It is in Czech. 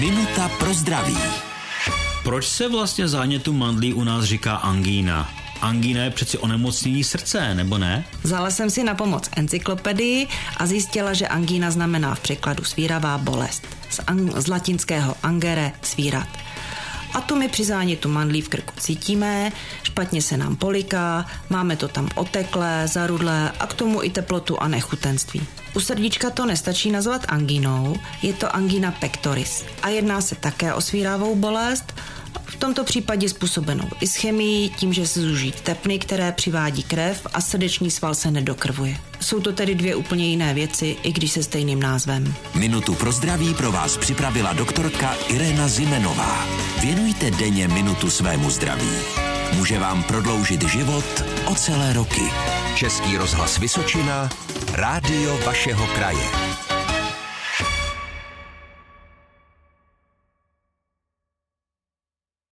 Minuta pro zdraví. Proč se vlastně zánětu mandlí u nás říká angína? Angína je přeci onemocnění srdce, nebo ne? Vzala jsem si na pomoc encyklopedii a zjistila, že angína znamená v překladu svíravá bolest. Z, ang- z latinského angere svírat. Tu my při zánětu mandlí v krku cítíme, špatně se nám poliká, máme to tam oteklé, zarudlé a k tomu i teplotu a nechutenství. U srdíčka to nestačí nazvat angínou, je to angina pectoris a jedná se také o svírávou bolest, v tomto případě způsobenou ischemií, tím, že se zuží tepny, které přivádí krev a srdeční sval se nedokrvuje. Jsou to tedy dvě úplně jiné věci, i když se stejným názvem. Minutu pro zdraví pro vás připravila doktorka Irena Zimenová. Věnujte denně minutu svému zdraví. Může vám prodloužit život o celé roky. Český rozhlas Vysočina, rádio vašeho kraje.